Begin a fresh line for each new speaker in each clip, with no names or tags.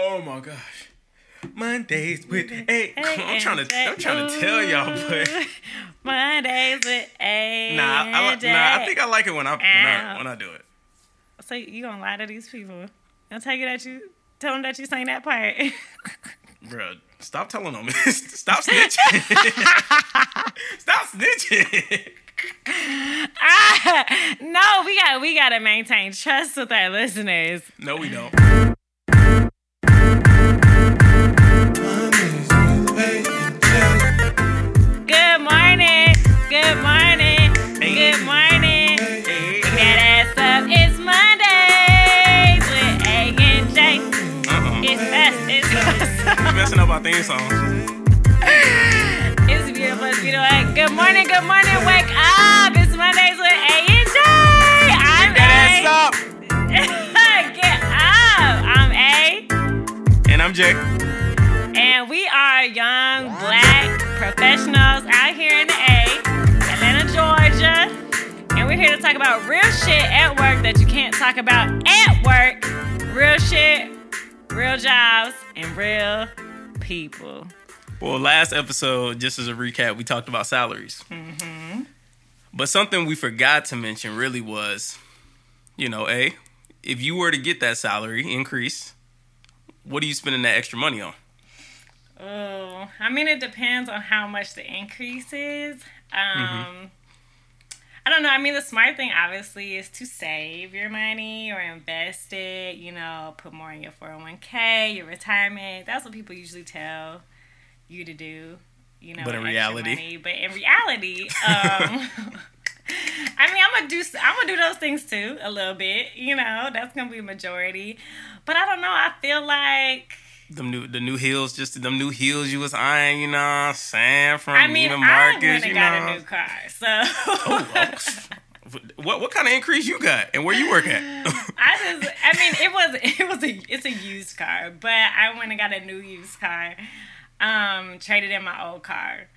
Oh my gosh. Mondaze with A. I'm trying to I'm trying to tell y'all, but
Mondaze with A.
nah, I, nah, I think I like it when I when I, when I do it.
So you gonna lie to these people? I'll tell you that you tell them that you sang that part.
Bruh, stop telling them. stop snitching. stop snitching.
ah, no, we got we gotta maintain trust with our listeners.
No, we don't.
Us.
You messing up our theme songs.
It's beautiful. It's beautiful. Good morning. Good morning. Wake up. It's Mondaze with A and J. I'm
That
A.
up.
Get up. I'm A.
And I'm Jay.
And we are young black professionals out here in the A, Atlanta, Georgia. And we're here to talk about real shit at work that you can't talk about at work. Real shit, real jobs, and real people.
Well, last episode, just as a recap, we talked about salaries.
Mm-hmm.
But something we forgot to mention really was, you know, A, if you were to get that salary increase, what are you spending that extra money on?
Oh, I mean, it depends on how much the increase is. Um, I don't know. I mean, the smart thing obviously is to save your money or invest it. You know, put more in your four hundred one k, your retirement. That's what people usually tell you to do. You know,
But in reality-
money. but in reality, um, I mean, I'm gonna do I'm gonna do those things too a little bit. You know, that's gonna be a majority. But I don't know. I feel like.
Them new the new heels, just them new heels you was eyeing, you know what I'm saying? From
I mean, I
Marcus,
went
you
and got a new car, so
oh. what what kind of increase you got and where you work at?
I just, I mean, it was, it was a, it's a used car, but I went and got a new used car, um, traded in my old car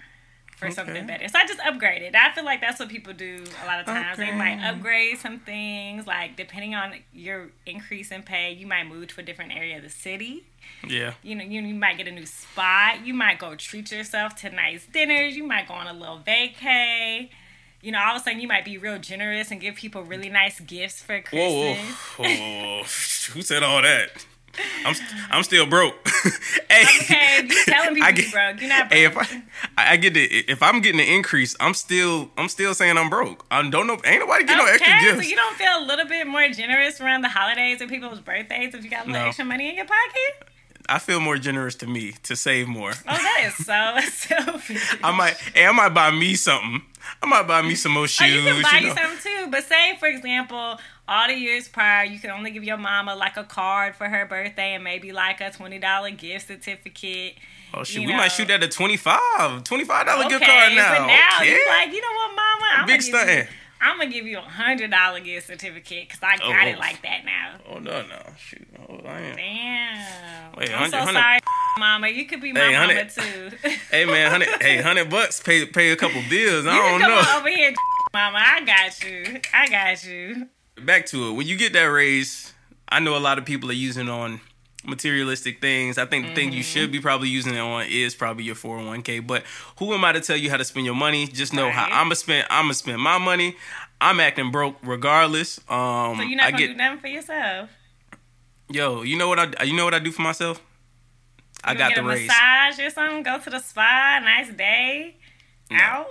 for something better. So I just upgraded. I feel like that's what people do a lot of times. They might upgrade some things, like depending on your increase in pay, you might move to a different area of the city.
yeah.
You know, you, you might get a new spot. You might go treat yourself to nice dinners. You might go on a little vacay. You know, all of a sudden you might be real generous and give people really nice gifts for
Whoa, whoa,
Christmas.
whoa, whoa. Who said all that? I'm I'm still broke. hey,
Okay, you telling people
I
you
get-
broke. You're not broke.
Hey, if I I get the if I'm getting an increase, I'm still I'm still saying I'm broke. I don't know. Ain't nobody get no extra
okay,
gifts.
so you don't feel a little bit more generous around the holidays or people's birthdays if you got a little
No.
extra money in your pocket?
I feel more generous to me to save more.
Oh, that is so selfish.
I might, hey, I might buy me something. I might buy me some more
Oh,
shoes.
you can buy
you
you
know.
something too. But say, for example, all the years prior, you could only give your mama like a card for her birthday and maybe like a twenty dollar gift certificate.
Oh shoot,
you
we
know.
might shoot that at 25 $25 gift card now.
But now
okay.
you like, you know what, mama? I'm
Big
gonna give you,
stunting.
I'm gonna give you a hundred dollar gift certificate because I oh, got
Oh,
it
oh.
like that now.
Oh no, no, shoot. Oh, I am.
Damn.
Wait,
I'm so
100
sorry, mama. You could be my
Hey,
mama
100
too.
Hey man, hundred, hey, hundred bucks pay pay a couple bills. I
you
don't know.
over here, mama. I got you. I got you.
Back to it. When you get that raise, I know a lot of people are using it on materialistic things. I think the thing you
Mm-hmm.
should be probably using it on is probably your 401k. But who am I to tell you how to spend your money? Just know how I'm gonna spend. I'm gonna spend my money. I'm acting broke regardless. Um,
So you're not
I
gonna
get
do nothing for yourself.
yo. You know what I? You know what I do for myself? I got
gonna
the
get a
raise.
massage or something. Go to the spa. Nice day. Out.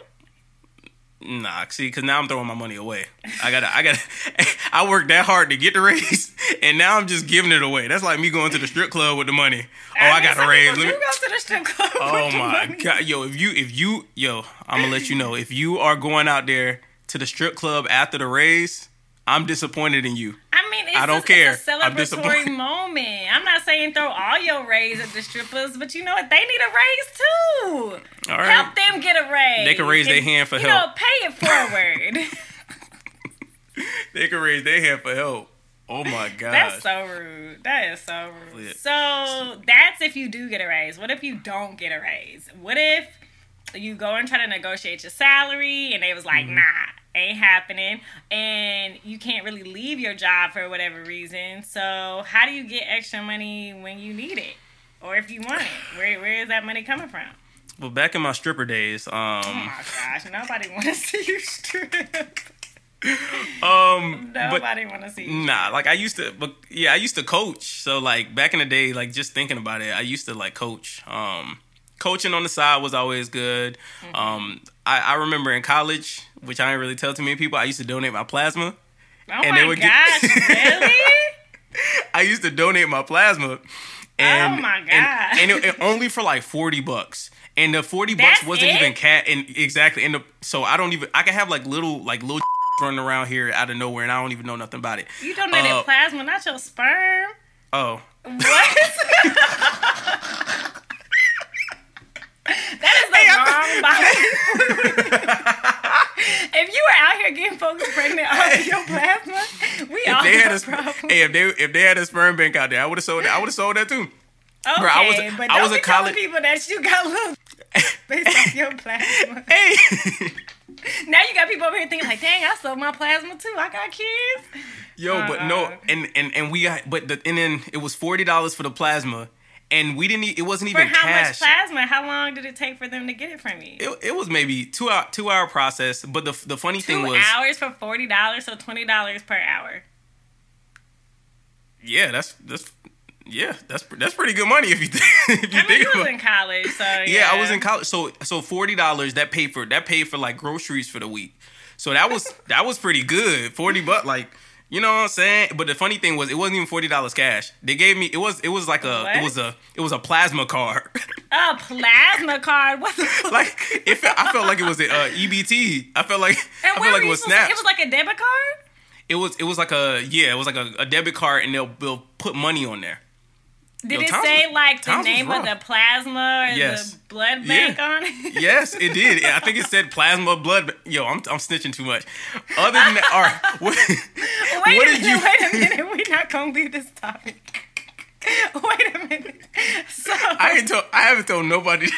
Nah, see, because now I'm throwing my money away. I gotta, I gotta, I worked that hard to get the raise, and now I'm just giving it away. That's like me going to the strip club with the money. Oh, I,
mean,
got a raise. Let me-
go to the strip club.
Oh my god, yo, if you, if you, yo, I'm gonna let you know if you are going out there to the strip club after the raise, I'm disappointed in you.
I mean, it's
I don't
just,
care.
It's a
I'm
celebratory
disappointed.
moment. I'm not saying throw all your raise at the strippers, but you know what? They need a raise too.
All right.
Help them get a raise.
They can raise their hand for
you
help.
know, pay it forward.
They can raise their hand for help. Oh my god.
that's so rude. That is so rude. So that's if you do get a raise. What if you don't get a raise? What if you go and try to negotiate your salary and they was like,
Mm-hmm.
nah, ain't happening and you can't really leave your job for whatever reason. So how do you get extra money when you need it? Or if you want it? Where where is that money coming from?
Well, back in my stripper days, um,
Oh my gosh, nobody want to see you strip.
um,
Nobody want to see you.
Nah, like I used to, but yeah, I used to coach. So like back in the day, like just thinking about it, I used to like coach. Um, coaching on the side was always good.
Mm-hmm.
Um, I, I remember in college, which I didn't really tell too many people, I used to donate my plasma.
Oh
and
my
they would get-
gosh, really?
I used to donate my plasma. And,
Oh my God.
And, it, it only for like forty bucks. And the forty bucks wasn't
it?
even cat. And exactly. And the, so I don't even. I can have like little like little running around here out of nowhere, and I don't even know nothing about it.
You donated
Uh,
plasma, not your sperm.
Oh,
What? that is the wrong body. if you were out here getting folks pregnant off of your plasma, we all
they had a
problem.
hey if they if they had a sperm bank out there, I would have sold. that. I would have sold that too.
Okay,
Bro, I was-
but
I
don't
was
be
a
telling
college-
people that you got little based off your plasma.
Hey,
Now you got people over here thinking like, "Dang, I sold my plasma too. I got kids."
yo, but no,
Uh-uh.
and and and we got, but the and then it was forty dollars for the plasma, and we didn't. It wasn't even For
how
cash.
much plasma? How long did it take for them to get it from you?
it, it was maybe two hour two hour process. But the the funny
Two
thing was,
hours for forty dollars, so twenty dollars per hour.
yeah, that's that's yeah, that's that's pretty good money if you think if you
I mean,
think
you was
about.
in college, so yeah.
yeah, I was in college, so so forty dollars that paid for that paid for like groceries for the week. So that was that was pretty good. Forty bucks, like you know what I'm saying. But the funny thing was, it wasn't even forty dollars cash. They gave me it was it was like a
What?
it was a it was a plasma card.
A plasma card. What the
like it felt, I felt like it was a uh, EBT. I felt like
and
I felt like it was snaps.
It was like a debit card.
it was it was like a yeah, it was like a, a debit card, and they'll they'll put money on there.
Did
Yo,
it
Tom's
say like the
Tom's
name of the plasma or
Yes.
the blood
Yeah.
bank on it?
Yes, it did. I think it said plasma blood. Yo, I'm I'm snitching too much. Other than that, all right, what,
wait
what
a
did
minute.
you?
Wait a minute. We're not gonna leave this topic. wait a minute. So
I ain't told. I haven't told nobody.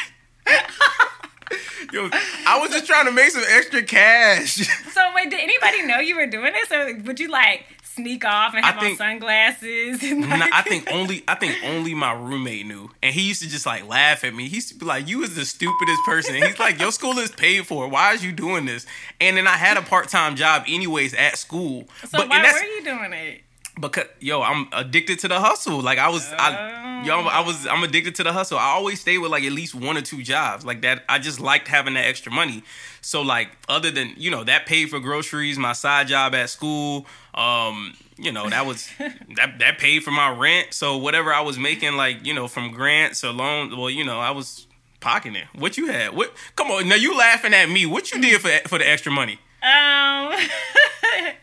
Yo, I was just trying to make some extra cash.
so wait, did anybody know you were doing this, or would you like sneak off and
I
have
think-
on sunglasses? And,
Nah, I think only I think only my roommate knew, and he used to just like laugh at me. He used to be like, "You is the stupidest person." And he's like, "Your school is paid for. Why is you doing this?" And then I had a part time job anyways at school.
So
but
why were you doing it?
Because yo, I'm addicted to the hustle. Like I was, I, yo, I was, I'm addicted to the hustle. I always stay with like at least one or two jobs like that. I just liked having that extra money. So like, other than you know that paid for groceries, my side job at school, um, you know that was that that paid for my rent. So whatever I was making, like you know from grants or loans, well, you know I was pocketing it. What you had? What? Come on, now you laughing at me? What you did for for the extra money?
Um,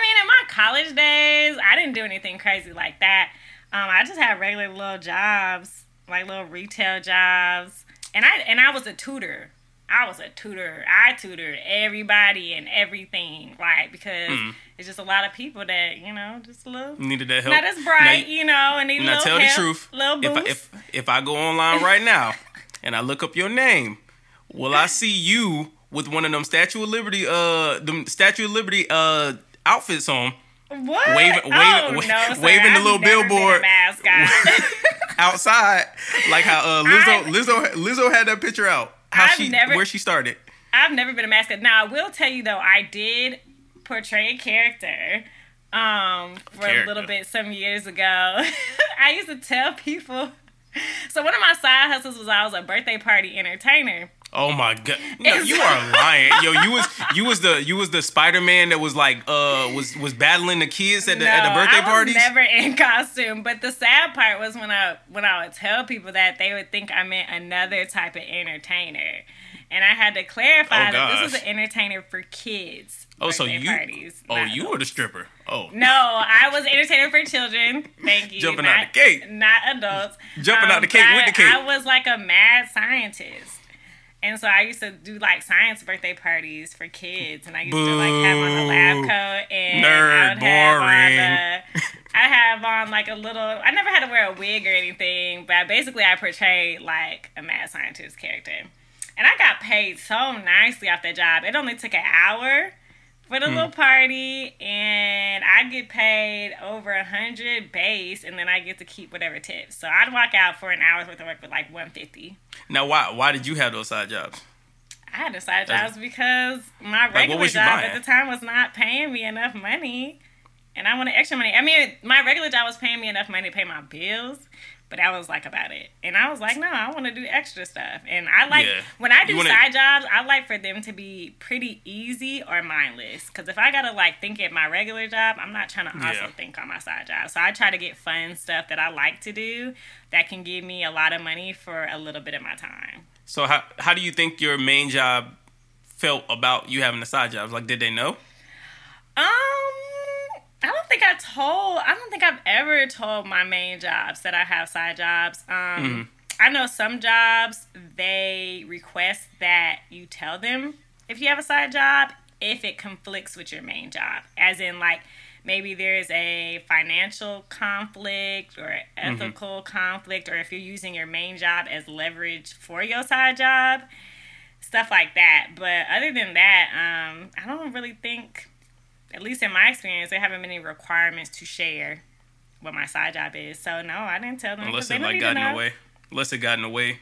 mean, in my college days, I didn't do anything crazy like that. Um, I just had regular little jobs, like little retail jobs, and I and I was a tutor. I was a tutor. I tutored everybody and everything, like because
Mm.
it's just a lot of people that you know, just a little
Needed that help.
not as bright,
you-
you know, and need a
Now
little
tell
help,
the truth.
little
If I, if if I go online right now and I look up your name, will I see you with one of them Statue of Liberty uh the Statue of Liberty uh outfits on
what?
waving-
oh,
waving-
no, sir,
waving the little
never been a
billboard. outside like how uh
I've-
Lizzo Lizzo Lizzo had that picture out how
I've
she
never-
where she started.
I've never been a mascot. Now I will tell you though, I did portray a character um for a little bit some years ago. I used to tell people so one of my side hustles was I was a birthday party entertainer.
Oh my god! No, you are lying, yo. You was you was the you was the Spider Man that was like uh was was battling the kids at the at the birthday
I was
parties.
never in costume. But the sad part was when I when I would tell people that they would think I meant another type of entertainer. And I had to clarify
Oh,
that this was an entertainer for kids.
oh, so you
parties,
oh you were the stripper. Oh,
No, I was entertainer for children. Thank you.
Jumping
not,
out the cake.
Not adults. Um,
Jumping out the cake
but
with the cake.
I was like a mad scientist. And so I used to do like science birthday parties for kids, and I used to like have on a lab coat and
Nerd,
I would have
boring.
on a, I have on like a little. I never had to wear a wig or anything, but basically I portrayed like a mad scientist character, and I got paid so nicely off that job. It only took an hour, for the mm. little party, and I get paid over a hundred base, and then I get to keep whatever tips. So I'd walk out for an hour's worth of work with like one fifty.
Now, why why did you have those side jobs?
I had the side jobs because my regular like, job at the time was not paying me enough money, and I wanted extra money. I mean, my regular job was paying me enough money to pay my bills, but that was like about it. And I was like, no, I want to do extra stuff. And I like yeah. when I do wanna... side jobs, I like for them to be pretty easy or mindless. Because if I gotta like think at my regular job, I'm not trying to also yeah. think on my side job. So I try to get fun stuff that I like to do that can give me a lot of money for a little bit of my time.
So how how do you think your main job felt about you having the side jobs? Like, did they know?
Um. I don't think I told. I don't think I've ever told my main jobs that I have side jobs. Um, mm-hmm. I know some jobs they request that you tell them if you have a side job if it conflicts with your main job, as in like maybe there's a financial conflict or mm-hmm. ethical mm-hmm. conflict, or if you're using your main job as leverage for your side job, stuff like that. But other than that, um, I don't really think at least in my experience, there haven't been any requirements to share what my side job is. So no, I didn't tell them.
Unless it like got in the way. Unless it got in the way.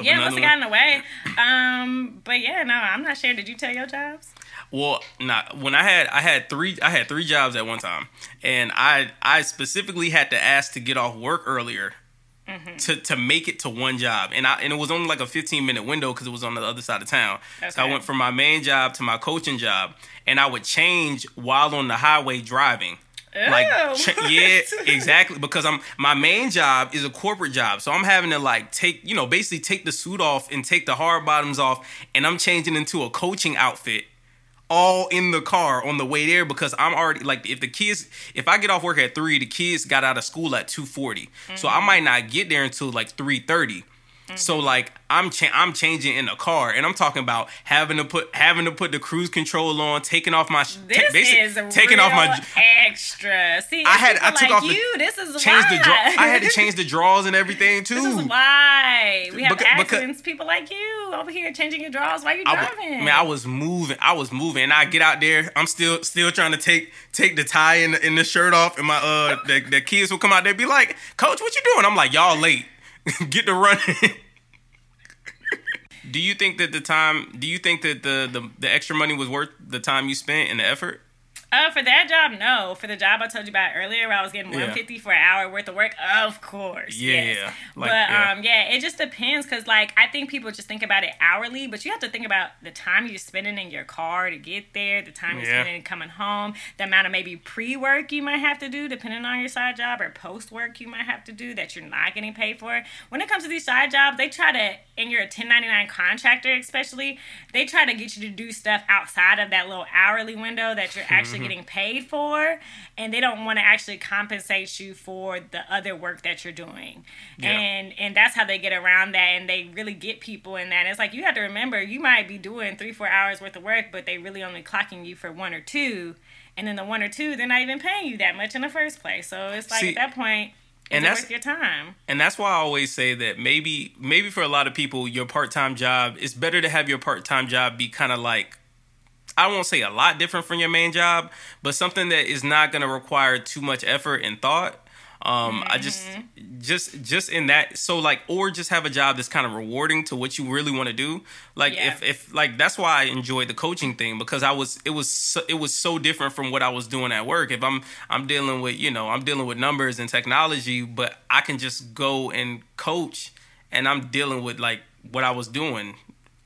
Yeah, unless it got in the way. Um, but yeah, no, I'm not sure. Did you tell your jobs?
Well, not when I had I had three I had three jobs at one time, and I I specifically had to ask to get off work earlier mm-hmm. to to make it to one job, and I and it was only like a 15 minute window because it was on the other side of town. Okay. So I went from my main job to my coaching job, and I would change while on the highway driving. Like yeah, exactly. Because I'm my main job is a corporate job, so I'm having to like take you know basically take the suit off and take the hard bottoms off, and I'm changing into a coaching outfit all in the car on the way there because I'm already like if the kids if I get off work at three, the kids got out of school at two forty, mm-hmm. so I might not get there until like three thirty. Mm-hmm. So like I'm cha- I'm changing in the car, and I'm talking about having to put having to put the cruise control on, taking off my
this ta- is taking off my extra. See, I had I took like off you. This is
changed why. the draw. I had to change the drawers and everything too.
This is why we have because, accidents. Because, people like you over here changing your drawers while you driving.
I, man, I was moving. I was moving, and I get out there. I'm still still trying to take take the tie and the, and the shirt off, and my uh the, the kids will come out there be like, "Coach, what you doing?" I'm like, "Y'all late." get to running. do you think that the time? Do you think that the, the the extra money was worth the time you spent and the effort?
Uh, for that job, no. For the job I told you about earlier, where I was getting one fifty yeah. for an hour worth of work, of course. Yeah, yes. like, but yeah. um, yeah, it just depends because like I think people just think about it hourly, but you have to think about the time you're spending in your car to get there, the time you're yeah. spending coming home, the amount of maybe pre work you might have to do depending on your side job, or post work you might have to do that you're not getting paid for. When it comes to these side jobs, they try to, and you're a ten ninety nine contractor, especially, they try to get you to do stuff outside of that little hourly window that you're actually actually mm-hmm. Mm-hmm. getting paid for and they don't want to actually compensate you for the other work that you're doing yeah. and and that's how they get around that and they really get people in that it's like you have to remember you might be doing three four hours worth of work but they really only clocking you for one or two and then the one or two they're not even paying you that much in the first place so it's like See, at that point and that's worth your time.
And that's why I always say that maybe maybe for a lot of people, your part time job it's better to have your part time job be kind of like I won't say a lot different from your main job, but something that is not going to require too much effort and thought. Um, mm-hmm. I just, mm-hmm. just, just in that, so like, or just have a job that's kind of rewarding to what you really want to do. Like, yeah. if, if, like, that's why I enjoyed the coaching thing because I was, it was, so, it was so different from what I was doing at work. If I'm, I'm dealing with, you know, I'm dealing with numbers and technology, but I can just go and coach, and I'm dealing with like what I was doing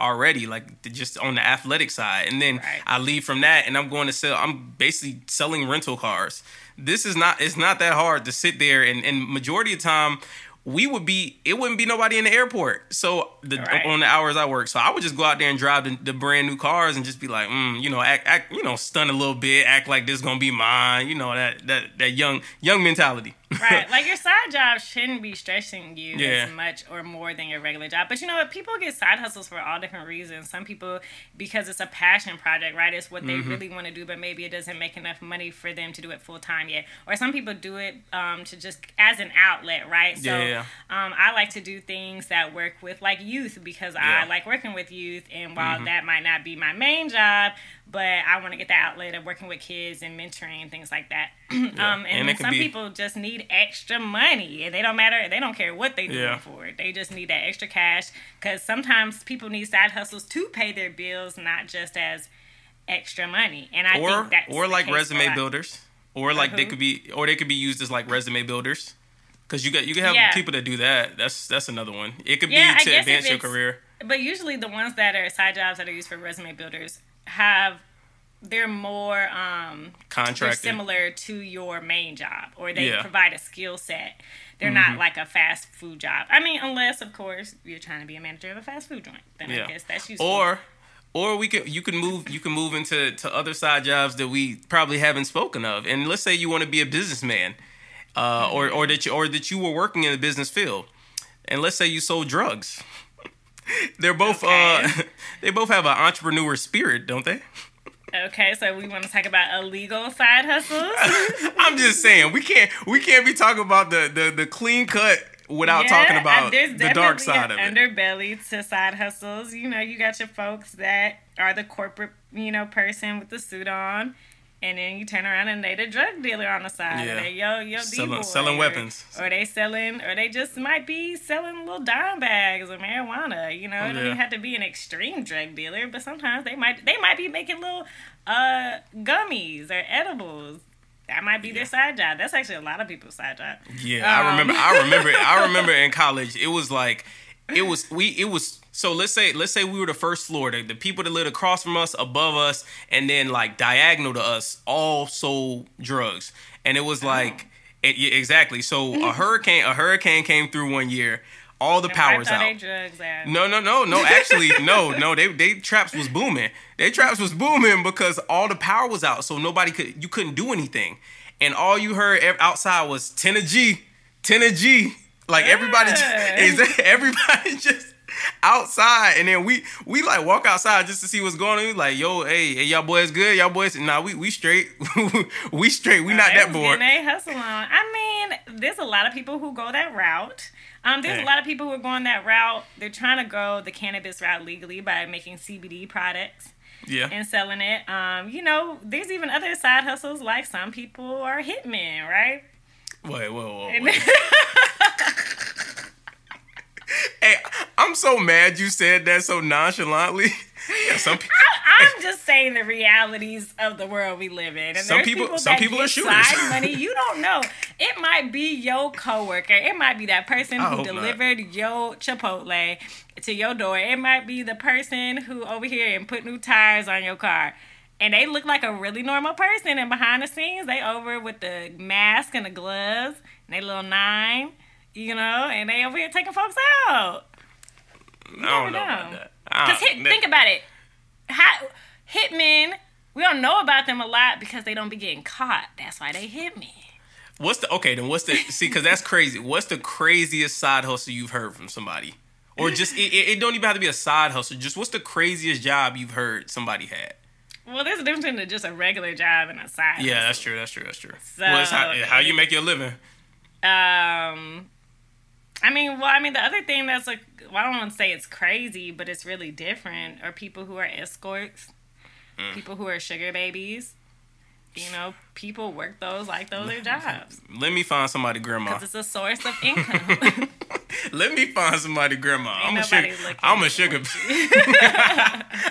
already, like just on the athletic side. And then right. I leave from that and I'm going to sell, I'm basically selling rental cars. This is not, it's not that hard to sit there and, and majority of the time, we would be it wouldn't be nobody in the airport so the right. on the hours i work so i would just go out there and drive the, the brand new cars and just be like mm, you know act, act you know stun a little bit act like this gonna be mine you know that that that young young mentality
right. Like your side job shouldn't be stressing you yeah. as much or more than your regular job. But you know what? People get side hustles for all different reasons. Some people because it's a passion project, right? It's what they mm-hmm. really want to do, but maybe it doesn't make enough money for them to do it full time yet. Or some people do it um, to just as an outlet, right? So yeah. um, I like to do things that work with like youth because yeah. I like working with youth. And while mm-hmm. that might not be my main job, but I want to get the outlet of working with kids and mentoring and things like that. Yeah. um, and, and some be... people just need extra money, and they don't matter. They don't care what they do yeah. for it. They just need that extra cash because sometimes people need side hustles to pay their bills, not just as extra money. And I
or,
think that's
or like resume builders, or like they could be, or they could be used as like resume builders. Because you got you can have yeah. people that do that. That's that's another one. It could be to advance your career.
But usually the ones that are side jobs that are used for resume builders have they're more um
contracted
similar to your main job or they yeah. provide a skill set they're mm-hmm. not like a fast food job i mean unless of course you're trying to be a manager of a fast food joint then yeah. i guess that's useful
or or we could you can move you can move into to other side jobs that we probably haven't spoken of and let's say you want to be a businessman uh, mm-hmm. or or that you or that you were working in the business field and let's say you sold drugs they're both okay. uh they both have an entrepreneur spirit, don't they?
Okay, so we want to talk about illegal side hustles.
I'm just saying we can't we can't be talking about the the, the clean cut without yeah, talking about the dark side of
it. Underbelly to side hustles. You know, you got your folks that are the corporate, you know, person with the suit on and then you turn around and they the drug dealer on the side. Yeah. They yo yo
selling, selling weapons.
Or they selling or they just might be selling little dime bags of marijuana. You know, it doesn't have to be an extreme drug dealer, but sometimes they might they might be making little uh gummies or edibles. That might be yeah. their side job. That's actually a lot of people's side job.
Yeah, um, I remember. I remember. I remember in college, it was like, it was we. It was so let's say let's say we were the first floor, the, the people that lived across from us, above us, and then like diagonal to us, all sold drugs, and it was like it, yeah, exactly. So a hurricane a hurricane came through one year. All the powers out. No, no, no, no. Actually, no, no. They they traps was booming. They traps was booming because all the power was out, so nobody could you couldn't do anything, and all you heard outside was ten a G, ten a G. Like everybody, just, everybody just outside, and then we we like walk outside just to see what's going on. We like, yo, hey, hey, y'all boys good? Y'all boys? Nah, we we straight. we straight. We not that bored.
They hustle on. I mean, there's a lot of people who go that route. Um, there's a lot of people who are going that route. They're trying to go the cannabis route legally by making CBD products.
Yeah.
And selling it. Um, you know, there's even other side hustles like some people are hitmen, right?
Wait, whoa, whoa, wait. Hey, I'm so mad you said that so nonchalantly.
yeah, some people. I'm just saying the realities of the world we live in. And some people, people some people are shooters. Side money, you don't know. It might be your coworker. It might be that person who delivered not. your Chipotle to your door. It might be the person who over here and put new tires on your car. And they look like a really normal person, and behind the scenes, they over with the mask and the gloves, and they little nine you know, and they over here taking folks out.
You I don't know, know. about that.
Because think about it, How, hitmen, we don't know about them a lot because they don't be getting caught. That's why they hit me.
What's the okay? Then what's the see? Because that's crazy. What's the craziest side hustle you've heard from somebody, or just it, it, don't even have to be a side hustle. Just what's the craziest job you've heard somebody had?
Well, there's a difference between just a regular job and a side.
Yeah,
hustle.
that's true. That's true. That's true. So, well, how, how you make your living.
Um, I mean, well, I mean, the other thing that's like, well, I don't want to say it's crazy, but it's really different are people who are escorts, mm. people who are sugar babies. You know, people work those like those are jobs.
Let me find somebody, grandma.
Because it's a source of income.
Let me find somebody, grandma. Ain't I'm a sugar. I'm a sugar.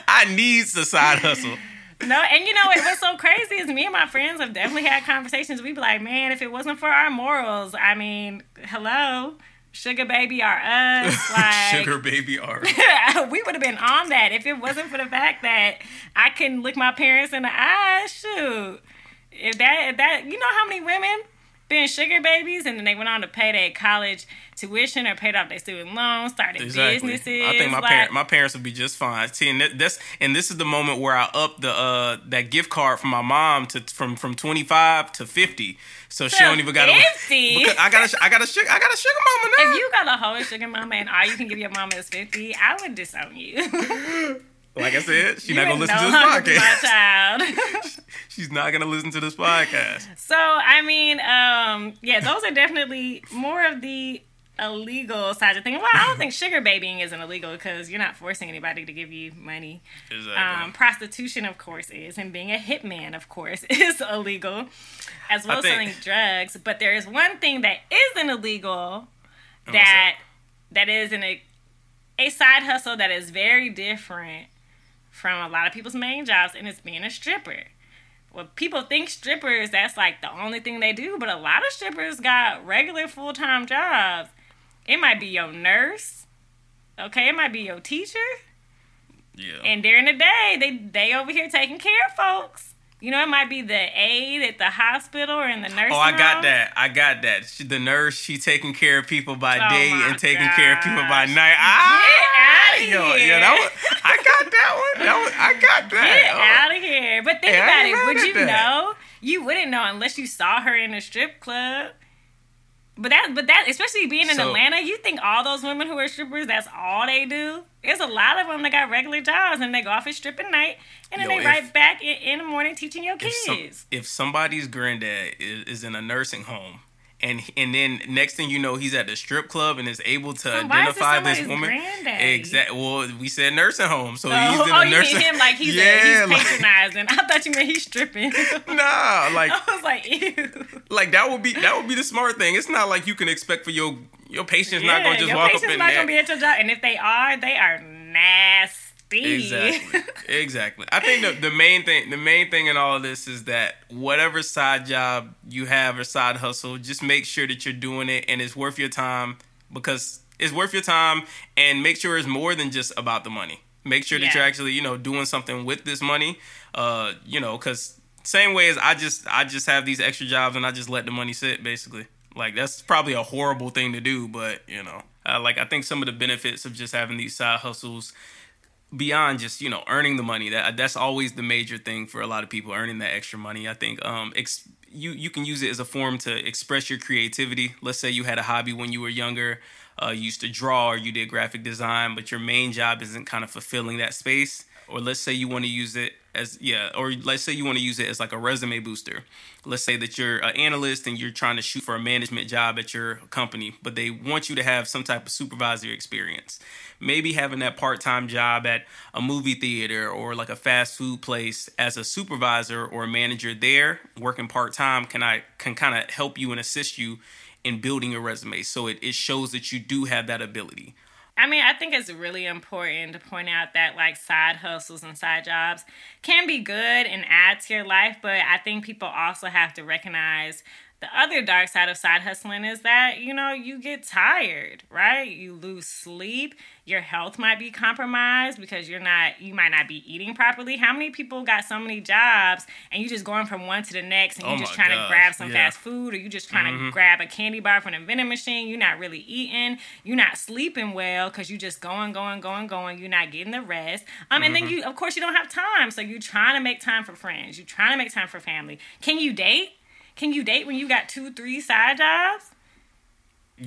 I need the side hustle.
No, and you know what, what's so crazy is me and my friends have definitely had conversations. We'd be like, man, if it wasn't for our morals, I mean, hello Sugar baby are us. Like
Sugar baby are.
we would have been on that if it wasn't for the fact that I couldn't look my parents in the eye. Shoot, if that if that you know how many women been sugar babies and then they went on to pay their college tuition or paid off their student loans, started exactly. businesses.
I think my like, parent, my parents would be just fine. See, and that's and this is the moment where I up the uh that gift card from my mom to from from twenty five to fifty. So she don't even got.
Fifty.
I got a I got a sugar I got a sugar mama now.
If you got a whole sugar mama and all you can give your mama is fifty, I would disown you.
Like I said, she's not gonna listen no to this podcast. My child. she's not gonna listen to this podcast.
So I mean, um, yeah, those are definitely more of the illegal side of thing. Well, I don't think sugar babying isn't illegal because you're not forcing anybody to give you money.
Exactly.
Um, prostitution, of course, is, and being a hitman, of course, is illegal, as well as
think-
selling drugs. But there is one thing that isn't illegal
what's
that that is in a a side hustle that is very different from a lot of people's main jobs, and it's being a stripper. Well, people think strippers that's like the only thing they do, but a lot of strippers got regular full time jobs. It might be your nurse, okay? It might be your teacher,
yeah.
and during the day they they over here taking care of folks. You know, it might be the aide at the hospital or in the nursing
Oh, I got
home.
that. I got that. She, the nurse, she taking care of people by
Oh
day and taking care of people by
gosh.
night. Ah,
outta
yo,
here.
yeah, that was. I got that one. That was. I got
Get
that. Oh.
out of here. But think
Hey,
about it. Would you
that.
know? You wouldn't know unless you saw her in a strip club. But that, but that, especially being in
So-
Atlanta, you think all those women who are strippers, that's all they do. There's a lot of them that got regular jobs and they go off and strip at night, and then
Yo,
they
if-
right back in, in the morning teaching your
If,
kids.
some, if somebody's granddad is, is in a nursing home. And, and then next thing you know, he's at the strip club and is able to
So why is it
identify this
somebody's
woman. Exactly. Well, we said nursing home, so
oh,
he's in
oh, you
nursing.
mean him like he's,
yeah,
a, he's
like-
patronizing? I thought you meant he's stripping.
Nah, like
I was like, ew.
like that would be that would be the smart thing. It's not like you can expect for your your patient's not gonna just walk up
patient's
in
not gonna be at your job, and if they are, they are nasty.
Exactly. exactly. I think the, the main thing the main thing in all of this is that whatever side job you have or side hustle, just make sure that you're doing it and it's worth your time because it's worth your time and make sure it's more than just about the money. Make sure that
Yeah.
you're actually, you know, doing something with this money. Uh, you know, cuz same way as I just I just have these extra jobs and I just let the money sit basically. Like that's probably a horrible thing to do, but you know, uh, like I think some of the benefits of just having these side hustles beyond just you know earning the money. That that's always the major thing for a lot of people earning that extra money. I think um ex- you you can use it as a form to express your creativity. Let's say you had a hobby when you were younger uh, you used to draw or you did graphic design but your main job isn't kind of fulfilling that space. Or let's say you want to use it as yeah or let's say you want to use it as like a resume booster. Let's say that you're an analyst and you're trying to shoot for a management job at your company but they want you to have some type of supervisory experience. Maybe having that part-time job at a movie theater or like a fast food place as a supervisor or a manager there working part-time can i can kind of help you and assist you in building your resume. So it, it shows that you do have that ability
I mean, I think it's really important to point out that like side hustles and side jobs can be good and add to your life, but I think people also have to recognize the other dark side of side hustling is that, you know, you get tired, right? You lose sleep, your health might be compromised because you're not you might not be eating properly. How many people got so many jobs and you're just going from one to the next and
Oh
you just trying to grab some
yeah.
fast food or you're just trying to grab a candy bar from the vending machine. You're not really eating. You're not sleeping well because you're just going, going, going, going. You're not getting the rest. Um, and then you, of course, you don't have time. So you're trying to make time for friends. You're trying to make time for family. Can you date? Can you date when you got two, three side jobs?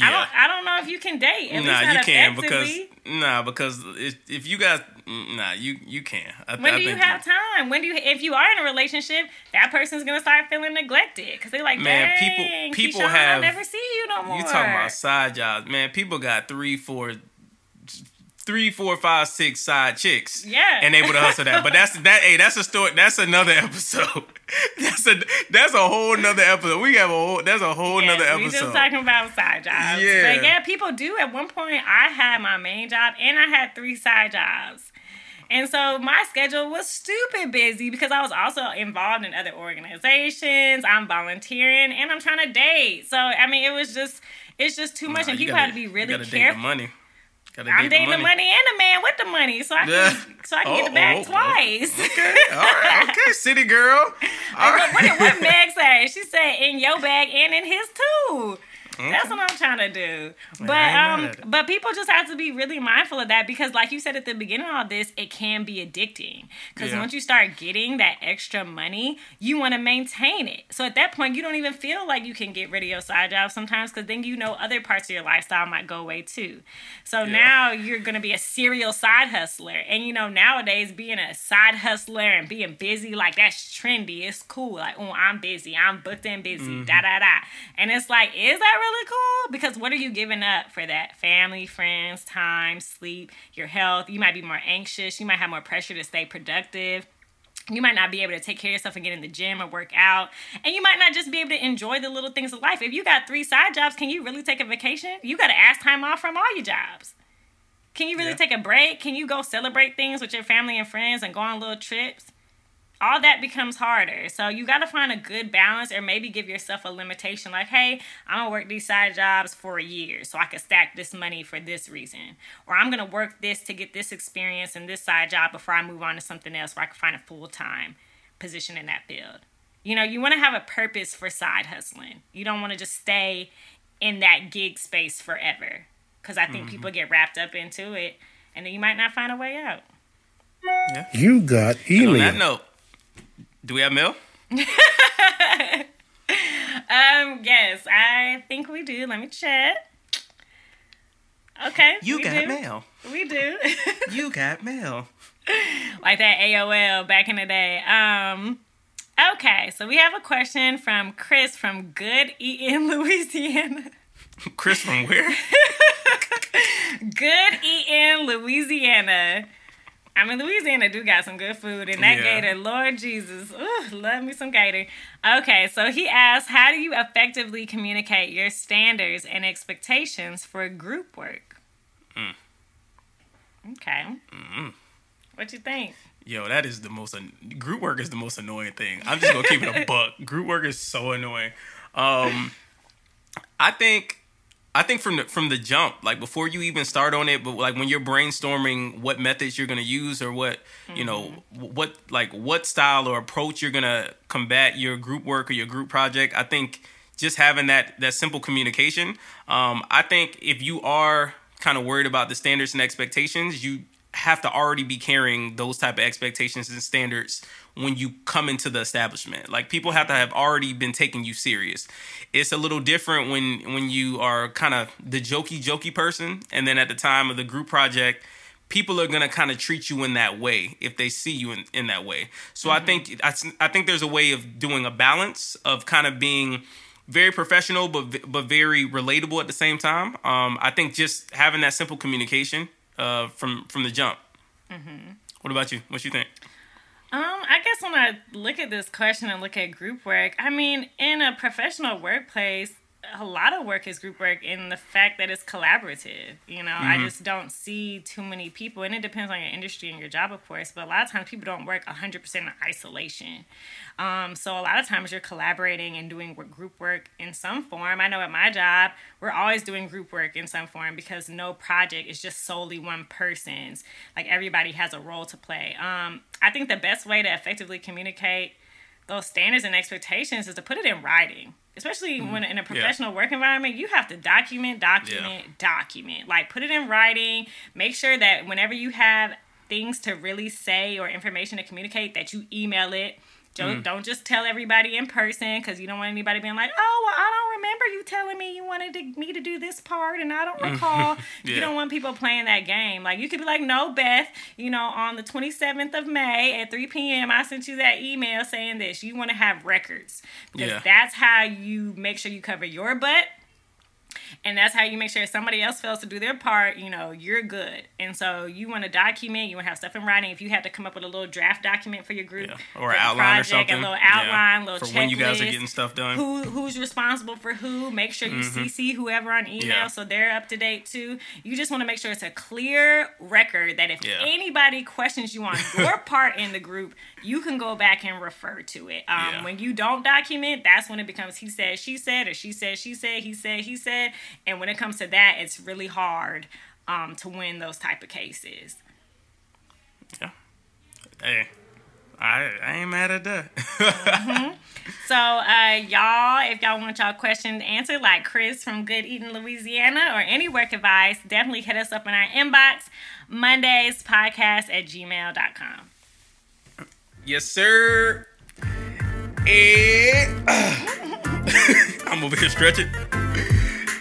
I don't. I don't know if you can date. At
nah you can because nah because if, if you got nah you you can I,
When
I
do you have time? When do you, if you are in a relationship, that person's gonna start feeling neglected because they're like,
Man, people- people
Keyshawn,
have-
I never see you no more.
You talking about side jobs, man? People got three, four, three, four, five, six side chicks,
Yeah.
and able to hustle that. But that's that. Hey, that's a story. That's another episode. that's a that's a whole nother episode. We have a whole. That's a whole
Yes,
nother
we
episode.
just talking about side jobs.
Yeah.
But yeah, people do. At one point, I had my main job and I had three side jobs. And so my schedule was stupid busy because I was also involved in other organizations. I'm volunteering and I'm trying to date. So I mean, it was just it's just too much,
Nah,
and people
gotta-
have to be really
gotta date the
careful.
money. Gotta
I'm dating the money and a man with the money, so I can
Yeah.
so I can get
Oh,
the bag
oh, oh.
twice.
Okay, all right, okay, city girl. All
What, what did what Meg say? She said in your bag and in his too. That's what I'm trying to do. But
ain't
um,
mad at it.
but people just have to be really mindful of that because, like you said at the beginning of all this, it can be addicting. Because
Yeah.
once you start getting that extra money, you want to maintain it. So at that point, you don't even feel like you can get rid of your side job sometimes because then you know other parts of your lifestyle might go away too. So now you're gonna be a serial side hustler, and you know nowadays being a side hustler and being busy like that's trendy. It's cool. Like oh, I'm busy. I'm booked and busy.
Mm-hmm.
Da da da. And it's like, is that really cool because what are you giving up for that? Family, friends, time, sleep, your health. You might be more anxious. You might have more pressure to stay productive. You might not be able to take care of yourself and get in the gym or work out. And you might not just be able to enjoy the little things of life. If you got three side jobs, can you really take a vacation? You got to ask time off from all your jobs. Can you really yeah. take a break? Can you go celebrate things with your family and friends and go on little trips? All that becomes harder. So you got to find a good balance or maybe give yourself a limitation like, hey, I'm going to work these side jobs for a year so I can stack this money for this reason. Or I'm going to work this to get this experience and this side job before I move on to something else where I can find a full time position in that field. You know, you want to have a purpose for side hustling. You don't want to just stay in that gig space forever because I think mm-hmm. people get wrapped up into it and then you might not find a way out.
Yeah. You got email.
On that note, do we have mail?
um, yes, I think we do. Let me check. Okay.
You got
do.
mail.
We do.
you got mail.
Like that AOL back in the day. Um okay, so we have a question from Chris from Good Eaton, Louisiana.
Chris from where?
Good Eaton, Louisiana. I mean, Louisiana do got some good food, and that yeah. gator, Lord Jesus, ooh, love me some gator. Okay, so he asks, how do you effectively communicate your standards and expectations for group work? Mm. Okay. Mm-hmm. What you think?
Yo, that is the most group work is the most annoying thing. I'm just gonna keep it a buck. Group work is so annoying. Um, I think I think from the from the jump, like before you even start on it, but like when you're brainstorming what methods you're gonna use or what mm-hmm. you know mm-hmm. what like what style or approach you're gonna combat your group work or your group project, I think just having that that simple communication. Um, I think if you are kind of worried about the standards and expectations, you have to already be carrying those type of expectations and standards when you come into the establishment. Like people have to have already been taking you serious. It's a little different when when you are kind of the jokey jokey person and then at the time of the group project people are going to kind of treat you in that way if they see you in, in that way. So mm-hmm. I think I, I think there's a way of doing a balance of kind of being very professional but but very relatable at the same time. Um, I think just having that simple communication uh, from from the jump. Mm-hmm. What about you? What you think?
Um, I guess when I look at this question and look at group work, I mean, in a professional workplace, a lot of work is group work in the fact that it's collaborative. You know, mm-hmm. I just don't see too many people, and it depends on your industry and your job, of course, but a lot of times people don't work 100% in isolation. Um, so a lot of times you're collaborating and doing group work in some form. I know at my job, we're always doing group work in some form because no project is just solely one person's. Like everybody has a role to play. Um, I think the best way to effectively communicate those standards and expectations is to put it in writing especially mm when in a professional yeah. work environment, you have to document, document, yeah. document. Like put it in writing. Make sure that whenever you have things to really say or information to communicate, that you email it don't, mm. don't just tell everybody in person because you don't want anybody being like, oh, well, I don't remember you telling me you wanted to, me to do this part and I don't mm-hmm. recall. yeah. You don't want people playing that game. Like, you could be like, no, Beth, you know, on the 27th of May at 3 p.m., I sent you that email saying this. You want to have records because yeah. that's how you make sure you cover your butt and that's how you make sure if somebody else fails to do their part, you know, you're good. And so you want to document, you want to have stuff in writing. If you have to come up with a little draft document for your group, yeah.
or an outline project, or something,
a little outline, yeah. little
for when you guys are getting stuff done.
Who who's responsible for who? Make sure you mm-hmm. CC whoever on email yeah. so they're up to date too. You just want to make sure it's a clear record that if anybody questions you on your part in the group, you can go back and refer to it. Um, when you don't document, that's when it becomes he said, she said, or she said, she said, he said, he said and when it comes to that, it's really hard um, to win those type of cases.
Yeah. Hey, I, I ain't mad at that. mm-hmm.
So, uh, y'all, if y'all want y'all questions answered, like Chris from Good Eaton, Louisiana, or any work advice, definitely hit us up in our inbox, Mondaze podcast at gmail.com.
Yes, sir. And, I'm over here stretching.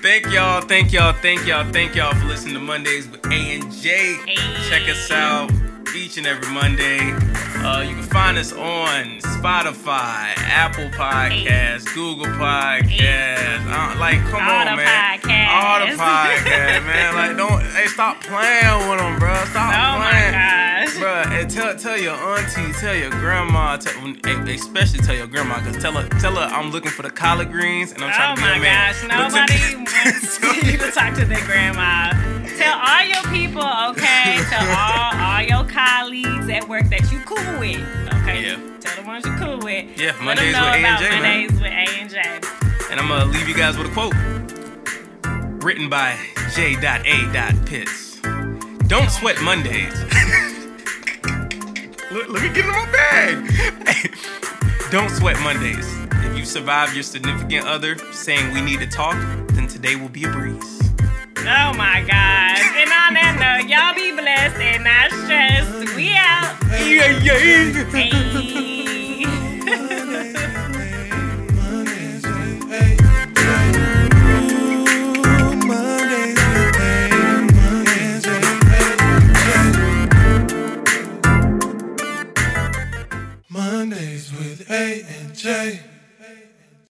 Thank y'all, thank y'all, thank y'all, thank y'all for listening to Mondaze with A and J. Check us out each and every Monday. Uh, you can find us on Spotify, Apple Podcasts, Google Podcasts. Uh, like, come
All
on,
the
man.
podcasts.
All the podcasts, man. Like, don't, hey, stop playing with them, bro. Stop
Oh
playing.
Gosh.
And tell tell your auntie, tell your grandma, tell, especially tell your grandma, cause tell her tell her I'm looking for the collard greens and I'm trying
Oh
to be
my
a man.
gosh, nobody
to-
wants you to talk to their grandma. Tell all your people, okay? Tell all, all your colleagues at work that you cool with, okay?
Yeah.
Tell the ones you cool with.
Yeah,
Let
Mondaze
them know
with A and J, man.
Mondaze with A and J.
And I'm gonna leave you guys with a quote written by J. A. Pitts. Don't sweat Mondays. Look, let me get in my bag. Don't sweat Mondays. If you survived your significant other saying we need to talk, then today will be a breeze.
Oh my gosh. And on that note, y'all be blessed and not stressed. We out.
Yeah, yeah.
Hey. A and J.